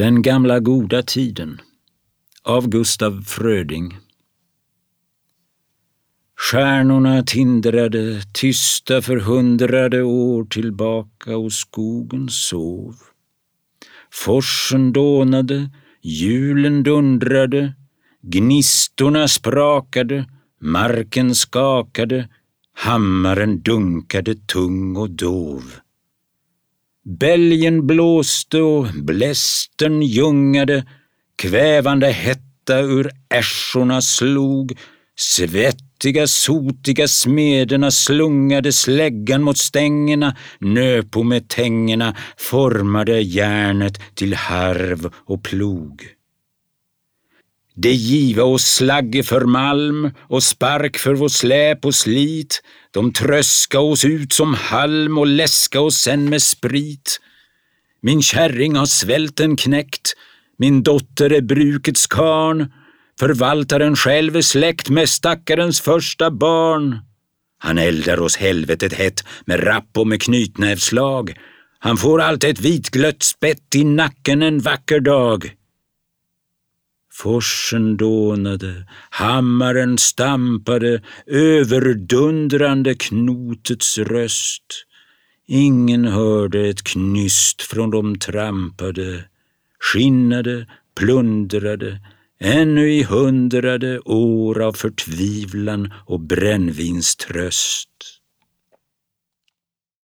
Den gamla goda tiden av Gustav Fröding Stjärnorna tindrade tysta för hundrade år tillbaka och skogen sov. Forsen dånade, hjulen dundrade, gnistorna sprakade, marken skakade, hammaren dunkade tung och dov. Bälgen blåste och blästern ljungade, kvävande hetta ur äschorna slog, svettiga, sotiga smederna slungade släggan mot stängerna, nöpo med tängerna, formade järnet till harv och plog. Det giva oss slagge för malm och spark för vår släp och slit. De tröska oss ut som halm och läska oss sen med sprit. Min kärring har svälten knäckt, min dotter är brukets karn. Förvaltaren själv är släkt med stackarens första barn. Han eldar oss helvetet hett med rapp och med knytnävslag. Han får allt ett vitglött spett i nacken en vacker dag. Forsen dånade, hammaren stampade, överdundrande knotets röst. Ingen hörde ett knyst från de trampade, skinnade, plundrade, ännu i hundrade år av förtvivlan och brännvinströst.